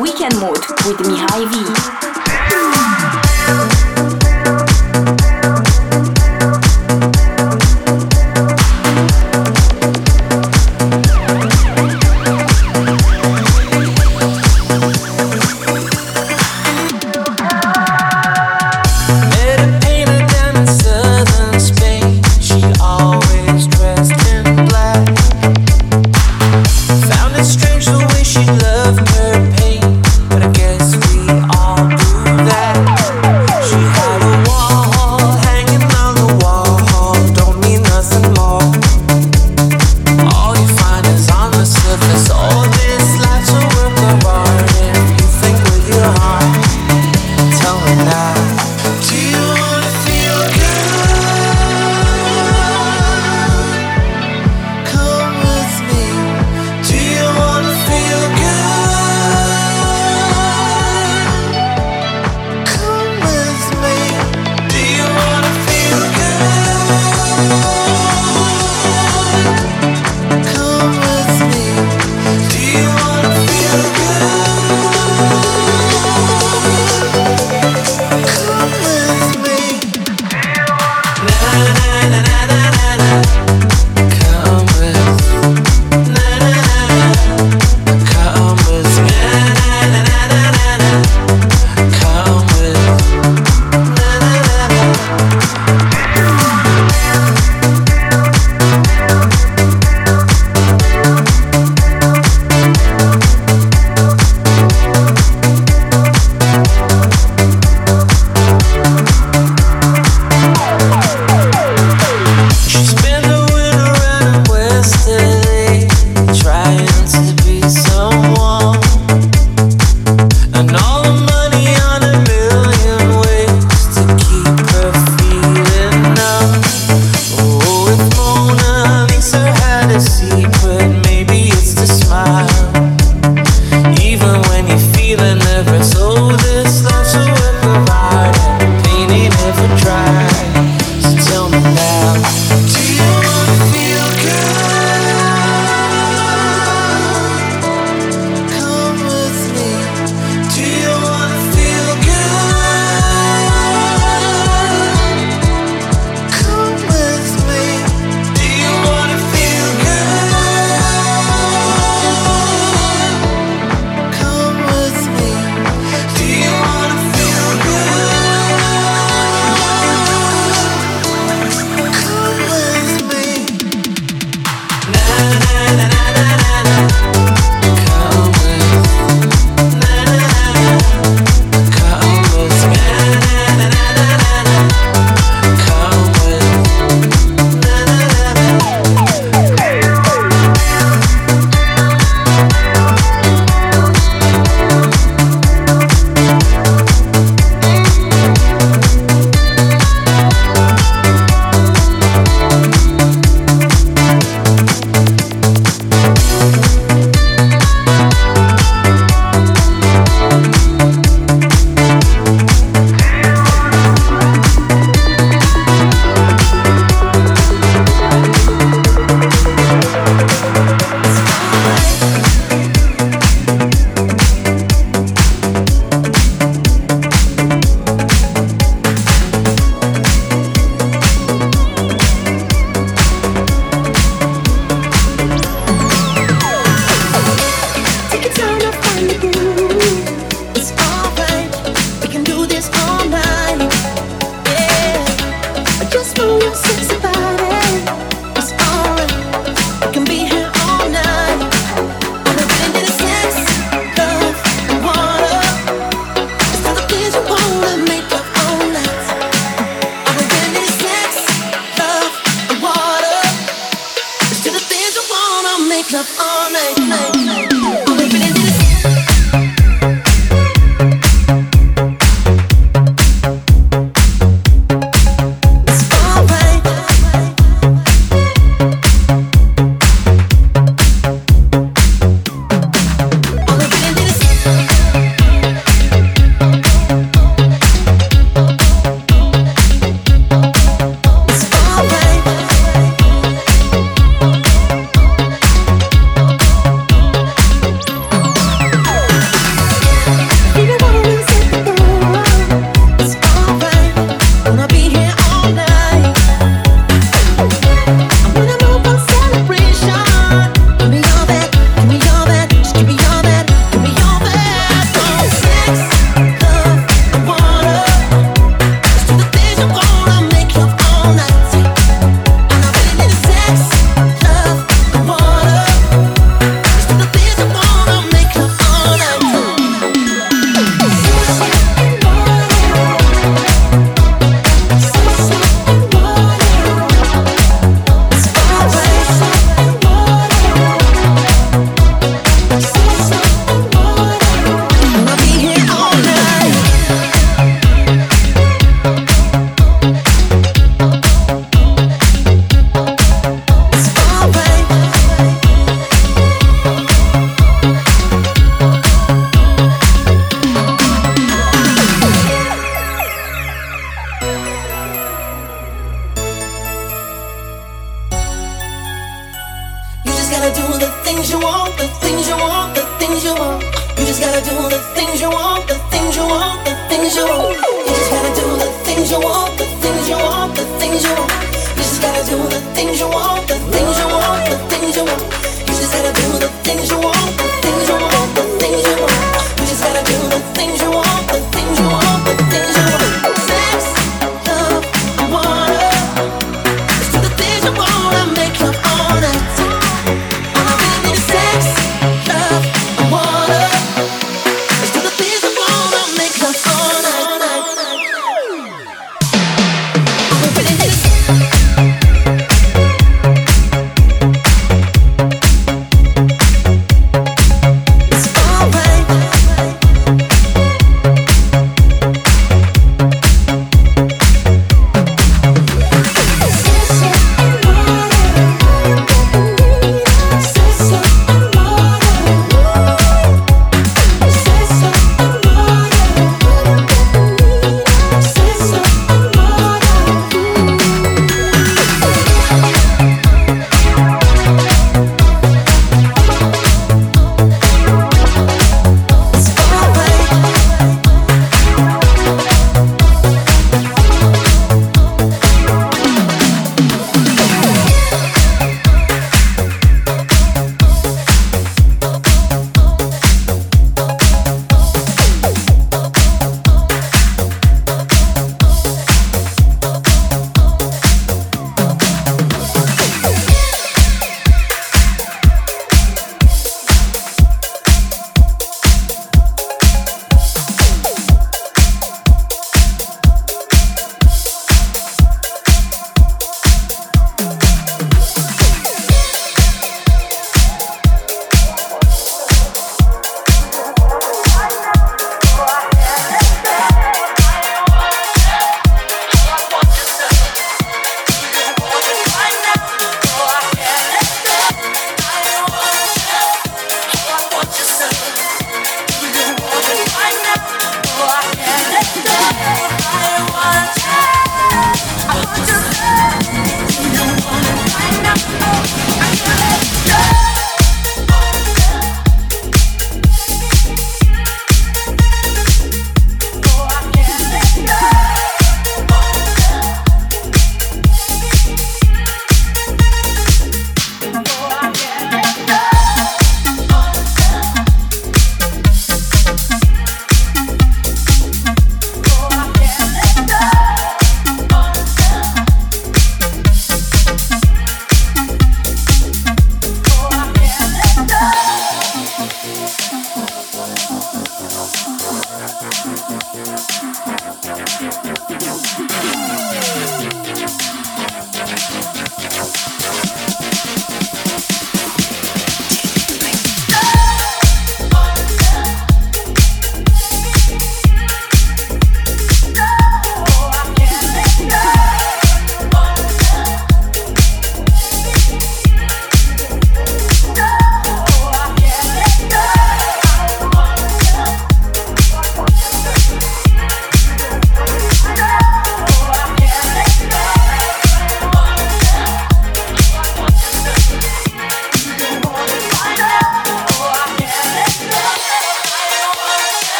Weekend Mode with Mihai V.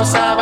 Vamos a